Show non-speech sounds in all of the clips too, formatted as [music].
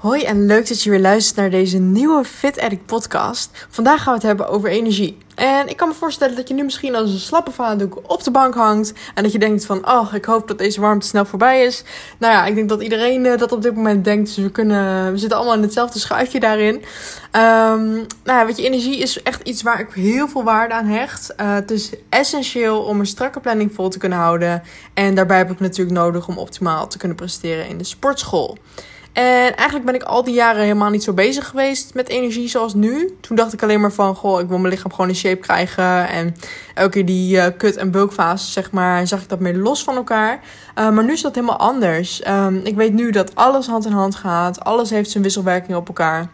Hoi en leuk dat je weer luistert naar deze nieuwe Fit Addict podcast. Vandaag gaan we het hebben over energie. En ik kan me voorstellen dat je nu misschien als een slappe vaandoek op de bank hangt. En dat je denkt van, oh, ik hoop dat deze warmte snel voorbij is. Nou ja, ik denk dat iedereen uh, dat op dit moment denkt. Dus we, kunnen, we zitten allemaal in hetzelfde schuitje daarin. Um, nou ja, weet je, energie is echt iets waar ik heel veel waarde aan hecht. Uh, het is essentieel om een strakke planning vol te kunnen houden. En daarbij heb ik natuurlijk nodig om optimaal te kunnen presteren in de sportschool. En eigenlijk ben ik al die jaren helemaal niet zo bezig geweest met energie zoals nu. Toen dacht ik alleen maar van, goh, ik wil mijn lichaam gewoon in shape krijgen. En elke keer die uh, kut- en bulkfase, zeg maar, zag ik dat meer los van elkaar. Uh, maar nu is dat helemaal anders. Um, ik weet nu dat alles hand in hand gaat. Alles heeft zijn wisselwerking op elkaar.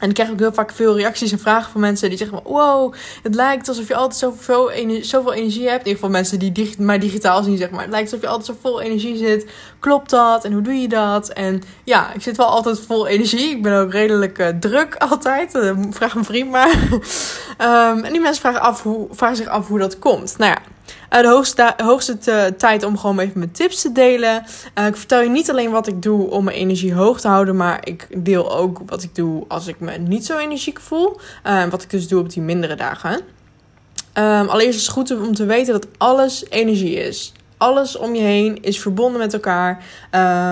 En ik krijg ook heel vaak veel reacties en vragen van mensen die zeggen: Wow, het lijkt alsof je altijd zoveel, energie, zoveel energie hebt. In ieder geval mensen die dig mij digitaal zien, zeg maar. Het lijkt alsof je altijd zo vol energie zit. Klopt dat? En hoe doe je dat? En ja, ik zit wel altijd vol energie. Ik ben ook redelijk uh, druk altijd. Uh, vraag mijn vriend maar. um, [laughs] en die mensen vragen, af hoe, vragen zich af hoe dat komt. Nou ja. Uh, de hoogste, hoogste tijd om gewoon even mijn tips te delen. Uh, ik vertel je niet alleen wat ik doe om mijn energie hoog te houden, maar ik deel ook wat ik doe als ik me niet zo energiek voel. Wat ik dus doe op die mindere dagen. Um, allereerst is het goed om te weten dat alles energie is. Alles om je heen is verbonden met elkaar.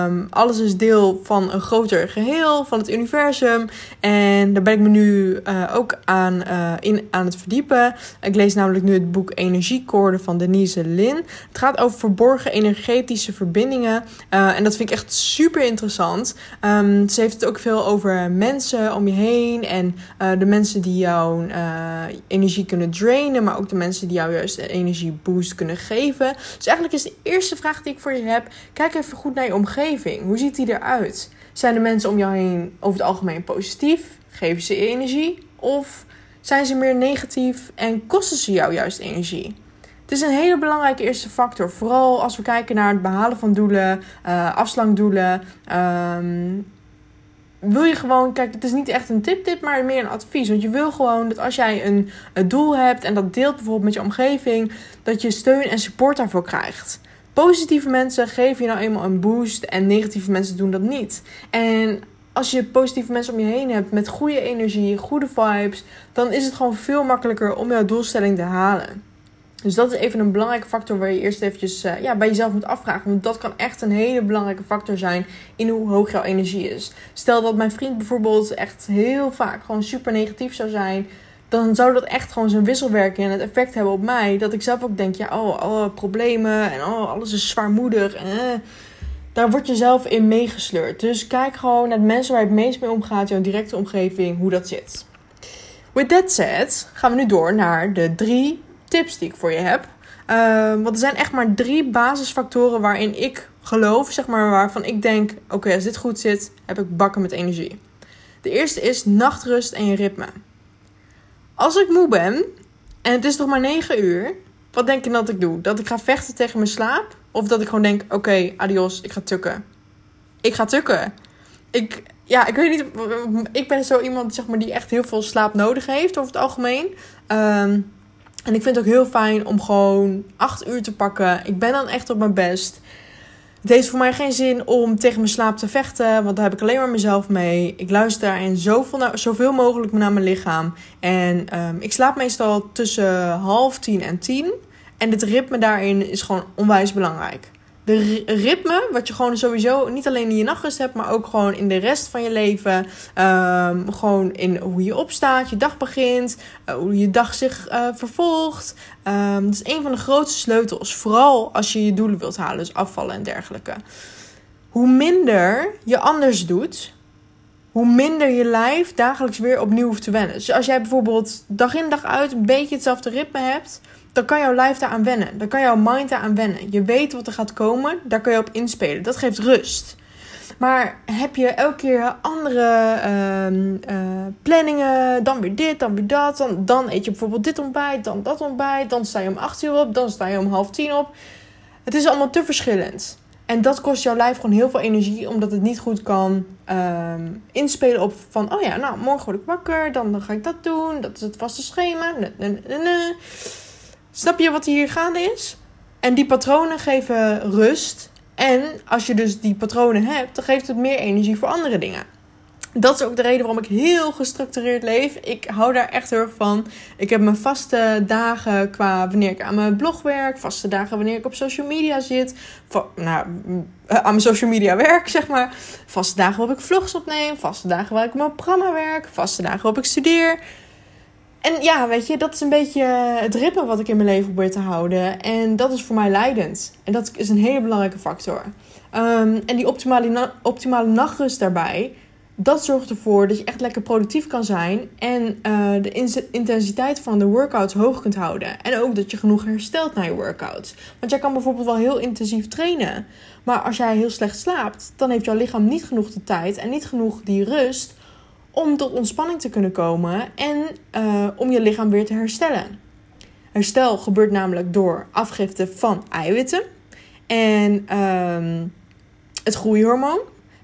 Um, alles is deel van een groter geheel, van het universum. En daar ben ik me nu uh, ook aan, uh, in, aan het verdiepen. Ik lees namelijk nu het boek Energiekoorden van Denise Lin. Het gaat over verborgen energetische verbindingen. Uh, en dat vind ik echt super interessant. Um, ze heeft het ook veel over mensen om je heen. En de mensen die jouw energie kunnen drainen. Maar ook de mensen die jou juist energie boost kunnen geven. Dus eigenlijk is de eerste vraag die ik voor je heb: kijk even goed naar je omgeving. Hoe ziet die eruit? Zijn de mensen om jou heen over het algemeen positief? Geven ze energie? Of zijn ze meer negatief en kosten ze jou juist energie? Het is een hele belangrijke eerste factor. Vooral als we kijken naar het behalen van doelen, uh, afslankdoelen. Um, wil je gewoon, kijk, het is niet echt een tip-tip, maar meer een advies. Want je wil gewoon dat als jij een, een doel hebt en dat deelt bijvoorbeeld met je omgeving, dat je steun en support daarvoor krijgt. Positieve mensen geven je nou eenmaal een boost en negatieve mensen doen dat niet. En als je positieve mensen om je heen hebt met goede energie, goede vibes, dan is het gewoon veel makkelijker om jouw doelstelling te halen. Dus dat is even een belangrijke factor waar je eerst eventjes uh, ja, bij jezelf moet afvragen. Want dat kan echt een hele belangrijke factor zijn in hoe hoog jouw energie is. Stel dat mijn vriend bijvoorbeeld echt heel vaak gewoon super negatief zou zijn. Dan zou dat echt gewoon zijn wisselwerking en het effect hebben op mij. Dat ik zelf ook denk, ja, oh, alle problemen en oh, alles is zwaarmoedig. Eh, daar word je zelf in meegesleurd. Dus kijk gewoon naar de mensen waar je het meest mee omgaat, jouw directe omgeving, hoe dat zit. With that said, gaan we nu door naar de drie tips die ik voor je heb. Uh, want er zijn echt maar drie basisfactoren waarin ik geloof, zeg maar, waarvan ik denk: oké, als dit goed zit, heb ik bakken met energie. De eerste is nachtrust en je ritme. Als ik moe ben en het is nog maar 9 uur, wat denk je dat ik doe? Dat ik ga vechten tegen mijn slaap? Of dat ik gewoon denk: oké, adios, ik ga tukken. Ik ga tukken. Ik, ja, ik weet niet. Ik ben zo iemand zeg maar, die echt heel veel slaap nodig heeft over het algemeen. Um, en ik vind het ook heel fijn om gewoon acht uur te pakken. Ik ben dan echt op mijn best. Het heeft voor mij geen zin om tegen mijn slaap te vechten, want daar heb ik alleen maar mezelf mee. Ik luister daarin zoveel, zoveel mogelijk naar mijn lichaam. En um, ik slaap meestal tussen half tien en tien. En dit ritme daarin is gewoon onwijs belangrijk de ritme, wat je gewoon sowieso niet alleen in je nachtrust hebt, maar ook gewoon in de rest van je leven. Um, gewoon in hoe je opstaat, je dag begint, uh, hoe je dag zich uh, vervolgt. Um, dat is een van de grootste sleutels. Vooral als je je doelen wilt halen, dus afvallen en dergelijke. Hoe minder je anders doet, hoe minder je lijf dagelijks weer opnieuw hoeft te wennen. Dus als jij bijvoorbeeld dag in dag uit een beetje hetzelfde ritme hebt dan kan jouw lijf daaraan wennen. Dan kan jouw mind daaraan wennen. Je weet wat er gaat komen, daar kun je op inspelen. Dat geeft rust. Maar heb je elke keer andere uh, uh, planningen, dan weer dit, dan weer dat. Dan, eet je bijvoorbeeld dit ontbijt, dan dat ontbijt. Dan sta je om 8 uur op, dan sta je om half tien op. Het is allemaal te verschillend. En dat kost jouw lijf gewoon heel veel energie, omdat het niet goed kan um, inspelen op van, oh ja, nou, morgen word ik wakker, dan, ga ik dat doen, dat is het vaste schema. Snap je wat hier gaande is? En die patronen geven rust. En als je dus die patronen hebt, dan geeft het meer energie voor andere dingen. Dat is ook de reden waarom ik heel gestructureerd leef. Ik hou daar echt heel erg van. Ik heb mijn vaste dagen qua wanneer ik aan mijn blog werk. Vaste dagen wanneer ik op social media zit. nou, aan mijn social media werk, zeg maar. Vaste dagen waarop ik vlogs opneem. Vaste dagen waar ik mijn programma werk. Vaste dagen waarop ik studeer. En ja, weet je, dat is een beetje het ritme wat ik in mijn leven probeer te houden. En dat is voor mij leidend. En dat is een hele belangrijke factor. Um, en die optimale, optimale nachtrust daarbij dat zorgt ervoor dat je echt lekker productief kan zijn en uh, de intensiteit van de workouts hoog kunt houden. En ook dat je genoeg herstelt na je workouts. Want jij kan bijvoorbeeld wel heel intensief trainen, maar als jij heel slecht slaapt, dan heeft jouw lichaam niet genoeg de tijd en niet genoeg die rust om tot ontspanning te kunnen komen en uh, om je lichaam weer te herstellen. Herstel gebeurt namelijk door afgifte van eiwitten en uh, het groeihormoon.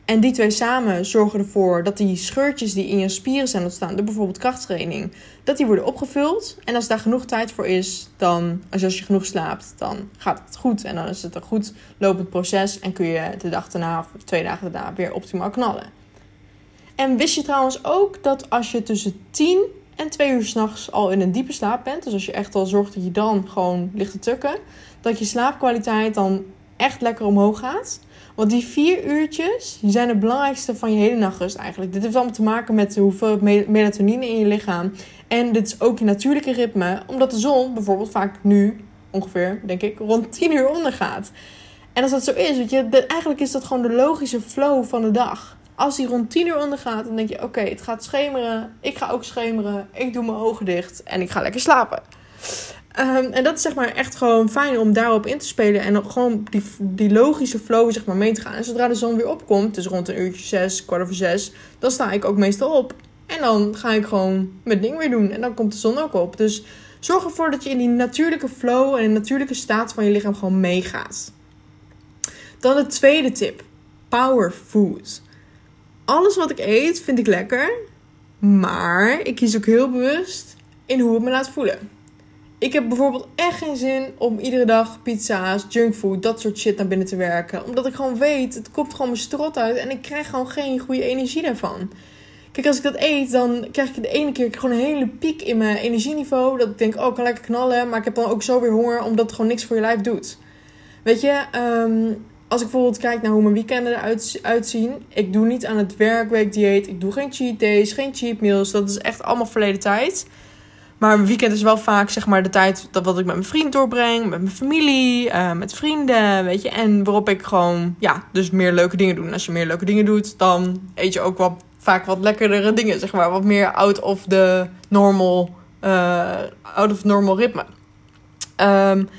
En die twee samen zorgen ervoor dat die scheurtjes die in je spieren zijn ontstaan, door bijvoorbeeld krachttraining, dat die worden opgevuld. En als daar genoeg tijd voor is, dan, als je genoeg slaapt, dan gaat het goed. En dan is het een goed lopend proces en kun je de dag daarna of twee dagen daarna weer optimaal knallen. En wist je trouwens ook dat als je tussen 10 en 2 uur s'nachts al in een diepe slaap bent, dus als je echt al zorgt dat je dan gewoon ligt te tukken, dat je slaapkwaliteit dan echt lekker omhoog gaat. Want die vier uurtjes die zijn het belangrijkste van je hele nachtrust eigenlijk. Dit heeft allemaal te maken met de hoeveelheid melatonine in je lichaam. En dit is ook je natuurlijke ritme. Omdat de zon bijvoorbeeld vaak nu, ongeveer, denk ik, rond 10 uur ondergaat. En als dat zo is, weet je, eigenlijk is dat gewoon de logische flow van de dag. Als die rond 10 uur ondergaat, dan denk je: oké, het gaat schemeren. Ik ga ook schemeren. Ik doe mijn ogen dicht en ik ga lekker slapen. Ehm, en dat is zeg maar echt gewoon fijn om daarop in te spelen. En gewoon die, die logische flow zeg maar mee te gaan. En zodra de zon weer opkomt, dus rond een uurtje zes, kwart over zes, dan sta ik ook meestal op. En dan ga ik gewoon mijn ding weer doen. En dan komt de zon ook op. Dus zorg ervoor dat je in die natuurlijke flow en de natuurlijke staat van je lichaam gewoon meegaat. Dan de tweede tip: power food. Alles wat ik eet vind ik lekker. Maar ik kies ook heel bewust in hoe het me laat voelen. Ik heb bijvoorbeeld echt geen zin om iedere dag pizza's, junkfood, dat soort shit naar binnen te werken. Omdat ik gewoon weet, het komt gewoon mijn strot uit en ik krijg gewoon geen goede energie daarvan. Kijk, als ik dat eet, dan krijg ik de ene keer gewoon een hele piek in mijn energieniveau. Dat ik denk, oh, ik kan lekker knallen. Maar ik heb dan ook zo weer honger, omdat het gewoon niks voor je lijf doet. Weet je, um, als ik bijvoorbeeld kijk naar hoe mijn weekenden eruit uitzien. Ik doe niet aan het werkweekdieet. Ik doe geen cheat days, geen cheat meals. Dat is echt allemaal verleden tijd. Maar een weekend is wel vaak zeg maar de tijd dat wat ik met mijn vriend doorbreng, met mijn familie, uh, met vrienden, weet je. En waarop ik gewoon, ja, dus meer leuke dingen doe. En als je meer leuke dingen doet, dan eet je ook wel vaak wat lekkerdere dingen, zeg maar. Wat meer out of the normal, uh, out of normal ritme. Um,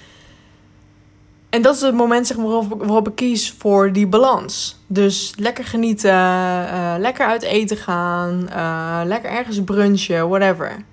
en dat is het moment zeg maar, waarop, ik kies voor die balans. Dus lekker genieten, uh, lekker uit eten gaan, uh, lekker ergens brunchen, whatever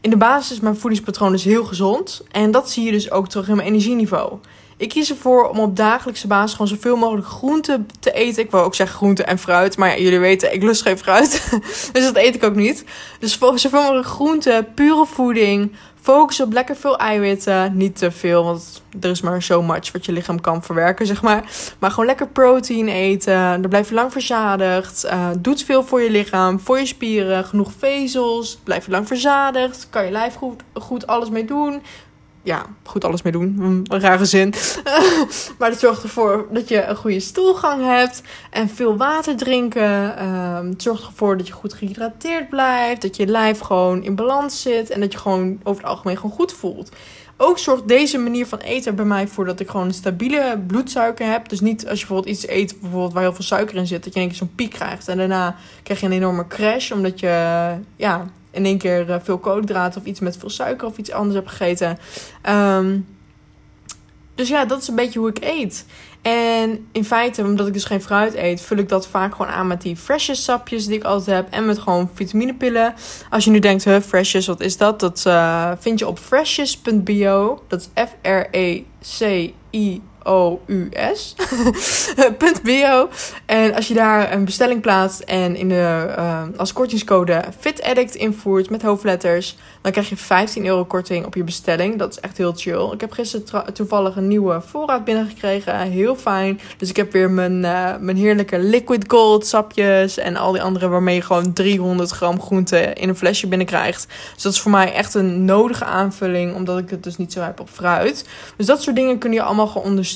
in de basis is mijn voedingspatroon dus heel gezond. En dat zie je dus ook terug in mijn energieniveau. Ik kies ervoor om op dagelijkse basis gewoon zoveel mogelijk groente te eten. Ik wil ook zeggen groente en fruit. Maar ja, jullie weten, ik lust geen fruit. [laughs] dus dat eet ik ook niet. Dus zoveel mogelijk groente, pure voeding. Focus op lekker veel eiwitten. Niet te veel, want er is maar zo much wat je lichaam kan verwerken, zeg maar. Maar gewoon lekker protein eten. Dan blijf je lang verzadigd. Uh, doet veel voor je lichaam, voor je spieren. Genoeg vezels. Blijf je lang verzadigd. Kan je lijf goed, goed alles mee doen ja, goed alles mee doen. Een rare zin. [laughs] maar dat zorgt ervoor dat je een goede stoelgang hebt. En veel water drinken. Uh, het zorgt ervoor dat je goed gehydrateerd blijft. Dat je lijf gewoon in balans zit. En dat je gewoon over het algemeen gewoon goed voelt. Ook zorgt deze manier van eten bij mij voor dat ik gewoon een stabiele bloedsuiker heb. Dus niet als je bijvoorbeeld iets eet bijvoorbeeld waar heel veel suiker in zit. Dat je een keer zo'n piek krijgt. En daarna krijg je een enorme crash. Omdat je ja, in één keer eh, veel koolhydraten of iets met veel suiker of iets anders heb gegeten. Ehm, dus ja, dat is een beetje hoe ik eet. En in feite, omdat ik dus geen fruit eet, vul ik dat vaak gewoon aan met die freshes sapjes die ik altijd heb. En met gewoon vitaminepillen. Als je nu denkt, huh, freshes, wat is dat? Dat uh, vind je op freshes.bio. Dat is F-R-E-C-I O-U-S. [laughs] .bio. En als je daar een bestelling plaatst en in de, uh, als kortingscode FitAddict invoert met hoofdletters, dan krijg je 15 euro korting op je bestelling. Dat is echt heel chill. Ik heb gisteren toevallig een nieuwe voorraad binnengekregen. Heel fijn. Dus ik heb weer mijn, uh, mijn heerlijke liquid gold sapjes en al die andere waarmee je gewoon 300 gram groente in een flesje binnenkrijgt. Dus dat is voor mij echt een nodige aanvulling, omdat ik het dus niet zo heb op fruit. Dus dat soort dingen kun je allemaal gewoon ondersteunen.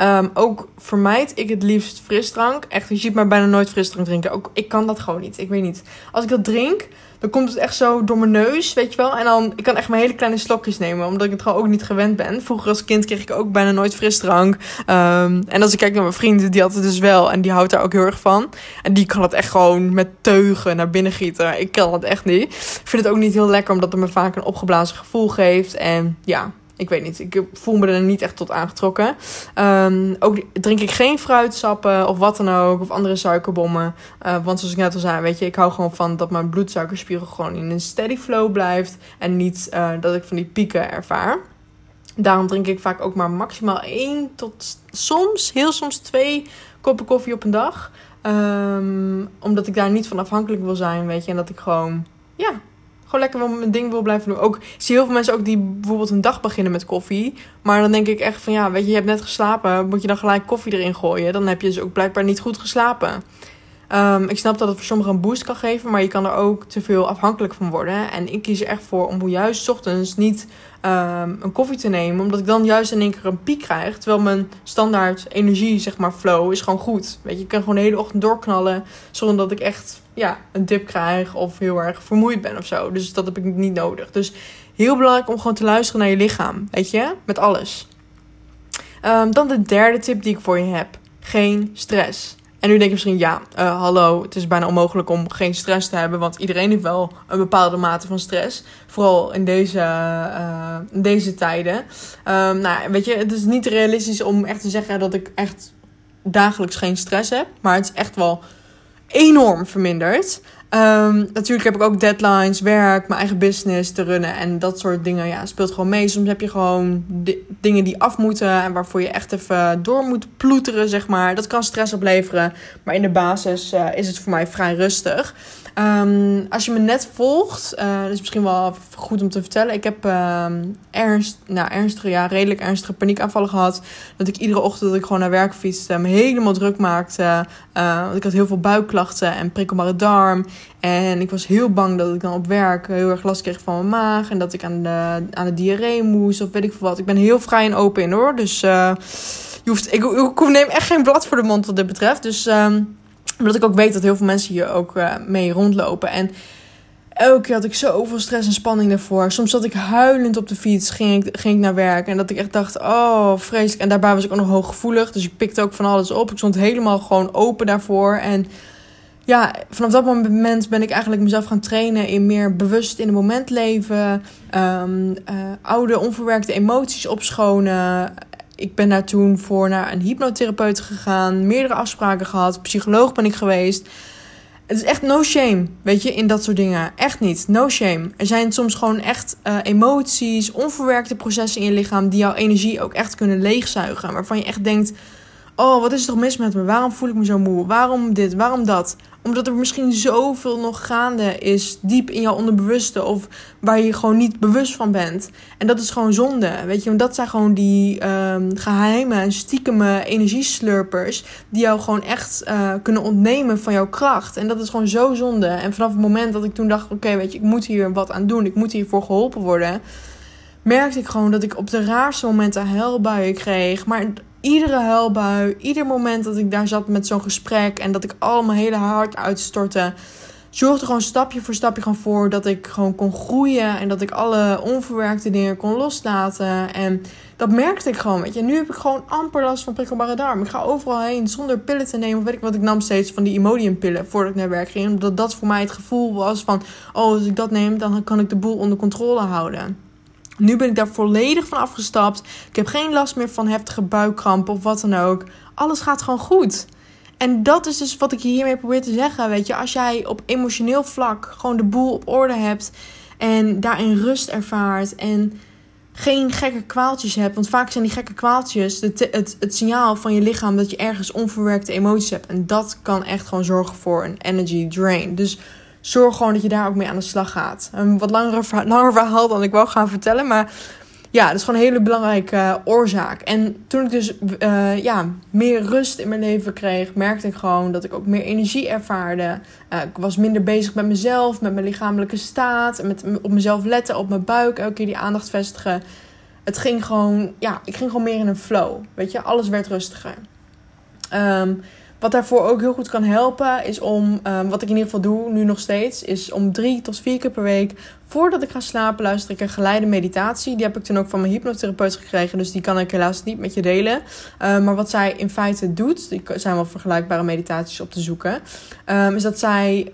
Um, ook vermijd ik het liefst frisdrank. Echt, je ziet mij bijna nooit frisdrank drinken. Ook, ik kan dat gewoon niet. Ik weet niet. Als ik dat drink, dan komt het echt zo door mijn neus, weet je wel. En dan, ik kan echt mijn hele kleine slokjes nemen, omdat ik het gewoon ook niet gewend ben. Vroeger als kind kreeg ik ook bijna nooit frisdrank. Um, en als ik kijk naar mijn vrienden, die had het dus wel. En die houdt daar ook heel erg van. En die kan het echt gewoon met teugen naar binnen gieten. Ik kan het echt niet. Ik vind het ook niet heel lekker, omdat het me vaak een opgeblazen gevoel geeft. En ja, ik weet niet. Ik voel me er niet echt tot aangetrokken. Um, ook drink ik geen fruitsappen of wat dan ook. Of andere suikerbommen. Uh, want zoals ik net al zei, weet je, ik hou gewoon van dat mijn bloedsuikerspiegel gewoon in een steady flow blijft. En niet uh, dat ik van die pieken ervaar. Daarom drink ik vaak ook maar maximaal één tot soms, heel soms twee koppen koffie op een dag. Um, omdat ik daar niet van afhankelijk wil zijn, weet je. En dat ik gewoon, ja, gewoon lekker wel mijn ding wil blijven doen. Ook ik zie heel veel mensen ook die bijvoorbeeld een dag beginnen met koffie. Maar dan denk ik echt van ja, weet je, je hebt net geslapen. Moet je dan gelijk koffie erin gooien? Dan heb je dus ook blijkbaar niet goed geslapen. Um, ik snap dat het voor sommigen een boost kan geven, maar je kan er ook te veel afhankelijk van worden. En ik kies er echt voor om juist ochtends niet um, een koffie te nemen, omdat ik dan juist in één keer een piek krijg. Terwijl mijn standaard energie, zeg maar, flow is gewoon goed. Weet je, ik kan gewoon de hele ochtend doorknallen zonder dat ik echt ja, een dip krijg of heel erg vermoeid ben of zo. Dus dat heb ik niet nodig. Dus heel belangrijk om gewoon te luisteren naar je lichaam, weet je, met alles. Um, dan de derde tip die ik voor je heb: geen stress. En nu denk je misschien, ja, uh, hallo, het is bijna onmogelijk om geen stress te hebben. Want iedereen heeft wel een bepaalde mate van stress. Vooral in deze, uh, in deze tijden. Um, nou, weet je, het is niet realistisch om echt te zeggen dat ik echt dagelijks geen stress heb. Maar het is echt wel enorm verminderd. Um, natuurlijk heb ik ook deadlines, werk, mijn eigen business te runnen en dat soort dingen. Ja, speelt gewoon mee. Soms heb je gewoon dingen die af moeten en waarvoor je echt even door moet ploeteren, zeg maar. Dat kan stress opleveren, maar in de basis uh, is het voor mij vrij rustig. Um, als je me net volgt, uh, dat is misschien wel goed om te vertellen. Ik heb uh, ernst, nou, ernstige, ja, redelijk ernstige paniekaanvallen gehad. Dat ik iedere ochtend dat ik gewoon naar werk fietste, me helemaal druk maakte. Uh, want ik had heel veel buikklachten en prikkelbare darm. En ik was heel bang dat ik dan op werk heel erg last kreeg van mijn maag. En dat ik aan de, aan de diarree moest of weet ik veel wat. Ik ben heel vrij en open in hoor. Dus uh, je hoeft, ik, neem echt geen blad voor de mond wat dit betreft. Dus... Um, omdat ik ook weet dat heel veel mensen hier ook uh, mee rondlopen. En elke keer had ik zoveel stress en spanning daarvoor. Soms zat ik huilend op de fiets, ging ik, ging ik naar werk. En dat ik echt dacht, oh, vreselijk. En daarbij was ik ook nog hooggevoelig. Dus ik pikte ook van alles op. Ik stond helemaal gewoon open daarvoor. En ja, vanaf dat moment ben ik eigenlijk mezelf gaan trainen in meer bewust in het moment leven. Um, uh, oude, onverwerkte emoties opschonen ik ben daar toen voor naar een hypnotherapeut gegaan. Meerdere afspraken gehad. Psycholoog ben ik geweest. Het is echt no shame, weet je, in dat soort dingen. Echt niet, no shame. Er zijn soms gewoon echt uh, emoties, onverwerkte processen in je lichaam... die jouw energie ook echt kunnen leegzuigen. Waarvan je echt denkt, oh, wat is er toch mis met me? Waarom voel ik me zo moe? Waarom dit? Waarom dat? Omdat er misschien zoveel nog gaande is diep in jouw onderbewuste of waar je gewoon niet bewust van bent. En dat is gewoon zonde, weet je. Want dat zijn gewoon die um, geheime en stiekeme energieslurpers die jou gewoon echt uh, kunnen ontnemen van jouw kracht. En dat is gewoon zo zonde. En vanaf het moment dat ik toen dacht, oké, weet je, ik moet hier wat aan doen. Ik moet hiervoor geholpen worden merkte ik gewoon dat ik op de raarste momenten huilbuien kreeg. Maar iedere huilbui, ieder moment dat ik daar zat met zo'n gesprek en dat ik al mijn hele hart uitstortte, zorgde gewoon stapje voor stapje gewoon voor dat ik gewoon kon groeien en dat ik alle onverwerkte dingen kon loslaten. En dat merkte ik gewoon, weet je. nu heb ik gewoon amper last van prikkelbare darm. Ik ga overal heen zonder pillen te nemen. Weet ik wat, ik nam steeds van die Imodium pillen voordat ik naar werk ging. Omdat dat voor mij het gevoel was van, oh, als ik dat neem, dan kan ik de boel onder controle houden. Nu ben ik daar volledig van afgestapt. Ik heb geen last meer van heftige buikkrampen of wat dan ook. Alles gaat gewoon goed. En dat is dus wat ik hiermee probeer te zeggen. Weet je, als jij op emotioneel vlak gewoon de boel op orde hebt en daarin rust ervaart en geen gekke kwaaltjes hebt. Want vaak zijn die gekke kwaaltjes het, het, het signaal van je lichaam dat je ergens onverwerkte emoties hebt. En dat kan echt gewoon zorgen voor een energy drain. Dus zorg gewoon dat je daar ook mee aan de slag gaat. Een wat langere, [laughs] langer verhaal dan ik wou gaan vertellen. Maar ja, dat is gewoon een hele belangrijke uh, oorzaak. En toen ik dus uh, ja, meer rust in mijn leven kreeg, merkte ik gewoon dat ik ook meer energie ervaarde. Uh, ik was minder bezig met mezelf, met mijn lichamelijke staat, met op mezelf letten, op mijn buik, elke keer die aandacht vestigen. Het ging gewoon, ja, ik ging gewoon meer in een flow. Weet je, alles werd rustiger. Um, wat daarvoor ook heel goed kan helpen, is om, um, wat ik in ieder geval doe, nu nog steeds, is om drie tot vier keer per week, voordat ik ga slapen, luister ik een geleide meditatie. Die heb ik toen ook van mijn hypnotherapeut gekregen, dus die kan ik helaas niet met je delen. Uh, maar wat zij in feite doet, die zijn wel vergelijkbare meditaties op te zoeken, um, is dat zij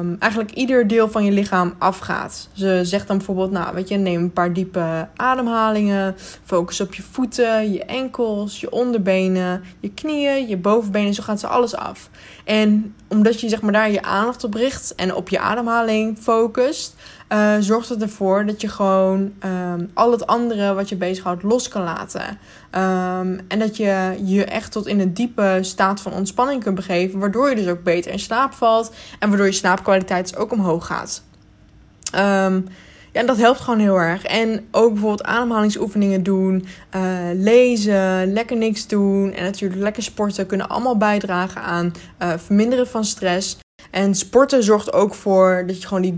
um, eigenlijk ieder deel van je lichaam afgaat. Ze zegt dan bijvoorbeeld, nou weet je, neem een paar diepe ademhalingen, focus op je voeten, je enkels, je onderbenen, je knieën, je bovenbenen, zo gaat ze alles af. En omdat je zeg maar, daar je aandacht op richt en op je ademhaling focust, uh, zorgt het ervoor dat je gewoon um, al het andere wat je bezighoudt los kan laten. Um, en dat je je echt tot in een diepe staat van ontspanning kunt begeven, waardoor je dus ook beter in slaap valt en waardoor je slaapkwaliteit dus ook omhoog gaat. Um, ja, dat helpt gewoon heel erg. En ook bijvoorbeeld ademhalingsoefeningen doen, uh, lezen, lekker niks doen en natuurlijk lekker sporten kunnen allemaal bijdragen aan uh, verminderen van stress. En sporten zorgt ook voor dat je gewoon die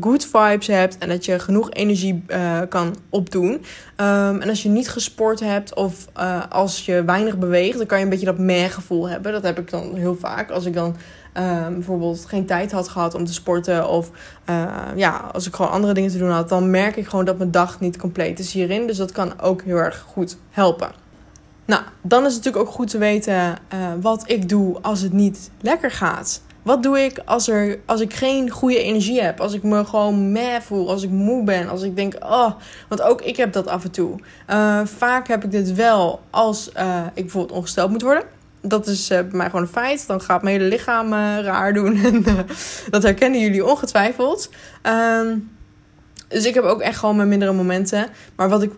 good, vibes hebt en dat je genoeg energie uh, kan opdoen. Um, en als je niet gesport hebt of als je weinig beweegt, dan kan je een beetje dat meh gevoel hebben. Dat heb ik dan heel vaak. Als ik dan uh, bijvoorbeeld geen tijd had gehad om te sporten of uh, ja, als ik gewoon andere dingen te doen had, dan merk ik gewoon dat mijn dag niet compleet is hierin. Dus dat kan ook heel erg goed helpen. Nou, dan is het natuurlijk ook goed te weten uh, wat ik doe als het niet lekker gaat. Wat doe ik als, er, als ik geen goede energie heb? Als ik me gewoon meh voel, als ik moe ben, als ik denk, oh, want ook ik heb dat af en toe. Uh, vaak heb ik dit wel als ik bijvoorbeeld ongesteld moet worden. Dat is uh, bij mij gewoon een feit. Dan gaat mijn hele lichaam raar doen. En dat herkennen jullie ongetwijfeld. Ehm, dus ik heb ook echt gewoon mijn mindere momenten. Maar wat ik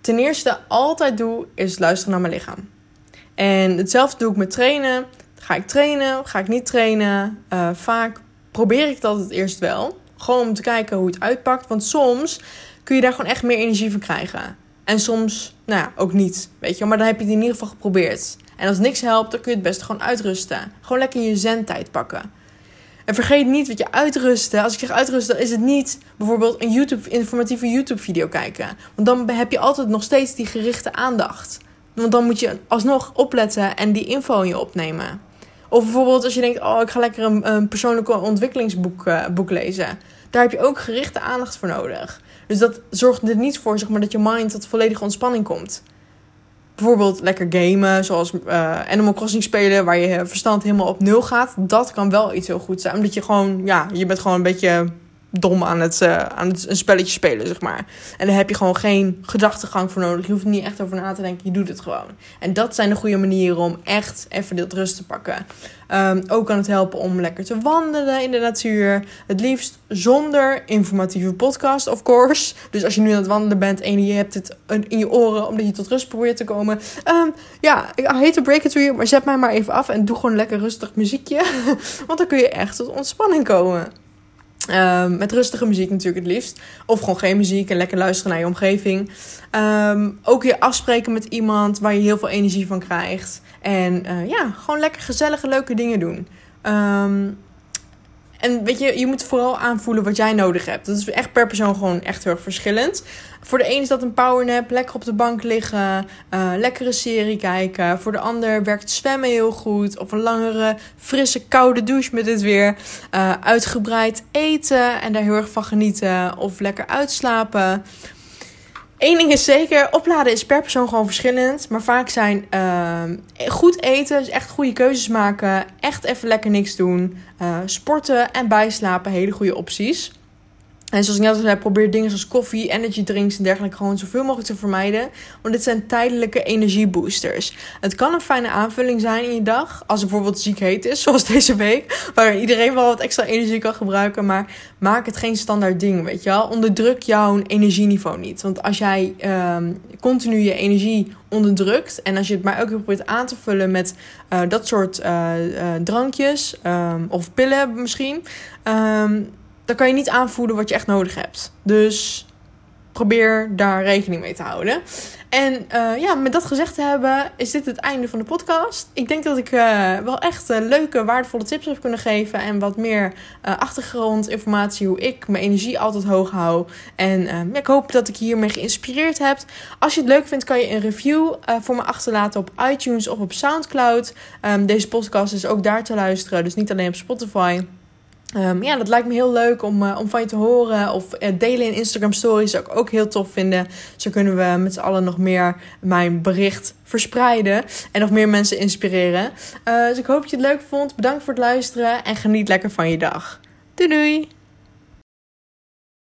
ten eerste altijd doe, is luisteren naar mijn lichaam. En hetzelfde doe ik met trainen. Ga ik trainen? Ga ik niet trainen? Vaak probeer ik dat het eerst wel. Gewoon om te kijken hoe het uitpakt. Want soms kun je daar gewoon echt meer energie van krijgen. En soms, nou ja, ook niet. Weet je, maar dan heb je het in ieder geval geprobeerd. En als niks helpt, dan kun je het best gewoon uitrusten. Gewoon lekker je zendtijd pakken. En vergeet niet wat je uitrusten. Als ik zeg uitrusten, dan is het niet bijvoorbeeld een YouTube, informatieve YouTube-video kijken. Want dan heb je altijd nog steeds die gerichte aandacht. Want dan moet je alsnog opletten en die info in je opnemen. Of bijvoorbeeld als je denkt, oh, ik ga lekker een, een persoonlijke ontwikkelingsboek uh, boek lezen. Daar heb je ook gerichte aandacht voor nodig. Dus dat zorgt er niet voor zeg maar, dat je mind tot volledige ontspanning komt. Bijvoorbeeld lekker gamen, zoals uh, Animal Crossing spelen, waar je verstand helemaal op nul gaat. Dat kan wel iets heel goed zijn. Omdat je gewoon, ja, je bent gewoon een beetje dom aan het, uh, aan het een spelletje spelen, zeg maar. En daar heb je gewoon geen gedachtegang voor nodig. Je hoeft er niet echt over na te denken, je doet het gewoon. En dat zijn de goede manieren om echt even dit rust te pakken. Um, ook kan het helpen om lekker te wandelen in de natuur. Het liefst zonder informatieve podcast, of course. Dus als je nu aan het wandelen bent en je hebt het in je oren omdat je tot rust probeert te komen. Um, ja, ik hate to break it to you, maar zet mij maar even af en doe gewoon lekker rustig muziekje. [laughs] Want dan kun je echt tot ontspanning komen. Um, met rustige muziek natuurlijk het liefst. Of gewoon geen muziek en lekker luisteren naar je omgeving. Um, ook weer afspreken met iemand waar je heel veel energie van krijgt. En uh, ja, gewoon lekker gezellige, leuke dingen doen. Um, en weet je, je moet vooral aanvoelen wat jij nodig hebt. Dat is echt per persoon gewoon echt heel erg verschillend. Voor de een is dat een powernap, lekker op de bank liggen, uh, lekkere serie kijken. Voor de ander werkt zwemmen heel goed. Of een langere, frisse, koude douche met dit weer. Uh, uitgebreid eten en daar heel erg van genieten. Of lekker uitslapen. Eén ding is zeker, opladen is per persoon gewoon verschillend. Maar vaak zijn uh, goed eten, dus echt goede keuzes maken, echt even lekker niks doen, uh, sporten en bijslapen hele goede opties. En zoals ik net al zei, probeer dingen zoals koffie, energy drinks en dergelijke gewoon zoveel mogelijk te vermijden. Want dit zijn tijdelijke energieboosters. Het kan een fijne aanvulling zijn in je dag. Als het bijvoorbeeld ziek heet is, [laughs] zoals deze week. Waar iedereen wel wat extra energie kan gebruiken. Maar maak het geen standaard ding, weet je wel. Onderdruk jouw energieniveau niet. Want als jij um, continu je energie onderdrukt. En als je het maar elke keer probeert aan te vullen met uh, dat soort uh, uh, drankjes. Um, of pillen misschien. Um, dan kan je niet aanvoelen wat je echt nodig hebt. Dus probeer daar rekening mee te houden. En uh, ja, met dat gezegd te hebben, is dit het einde van de podcast. Ik denk dat ik uh, wel echt uh, leuke, waardevolle tips heb kunnen geven. En wat meer achtergrondinformatie hoe ik mijn energie altijd hoog hou. En ja, ik hoop dat ik hiermee geïnspireerd heb. Als je het leuk vindt, kan je een review voor me achterlaten op iTunes of op Soundcloud. Um, deze podcast is ook daar te luisteren, dus niet alleen op Spotify. Um, ja, dat lijkt me heel leuk om, uh, om van je te horen. Of uh, delen in Instagram stories zou ik ook heel tof vinden. Zo kunnen we met z'n allen nog meer mijn bericht verspreiden. En nog meer mensen inspireren. Uh, dus ik hoop dat je het leuk vond. Bedankt voor het luisteren. En geniet lekker van je dag. Doei doei!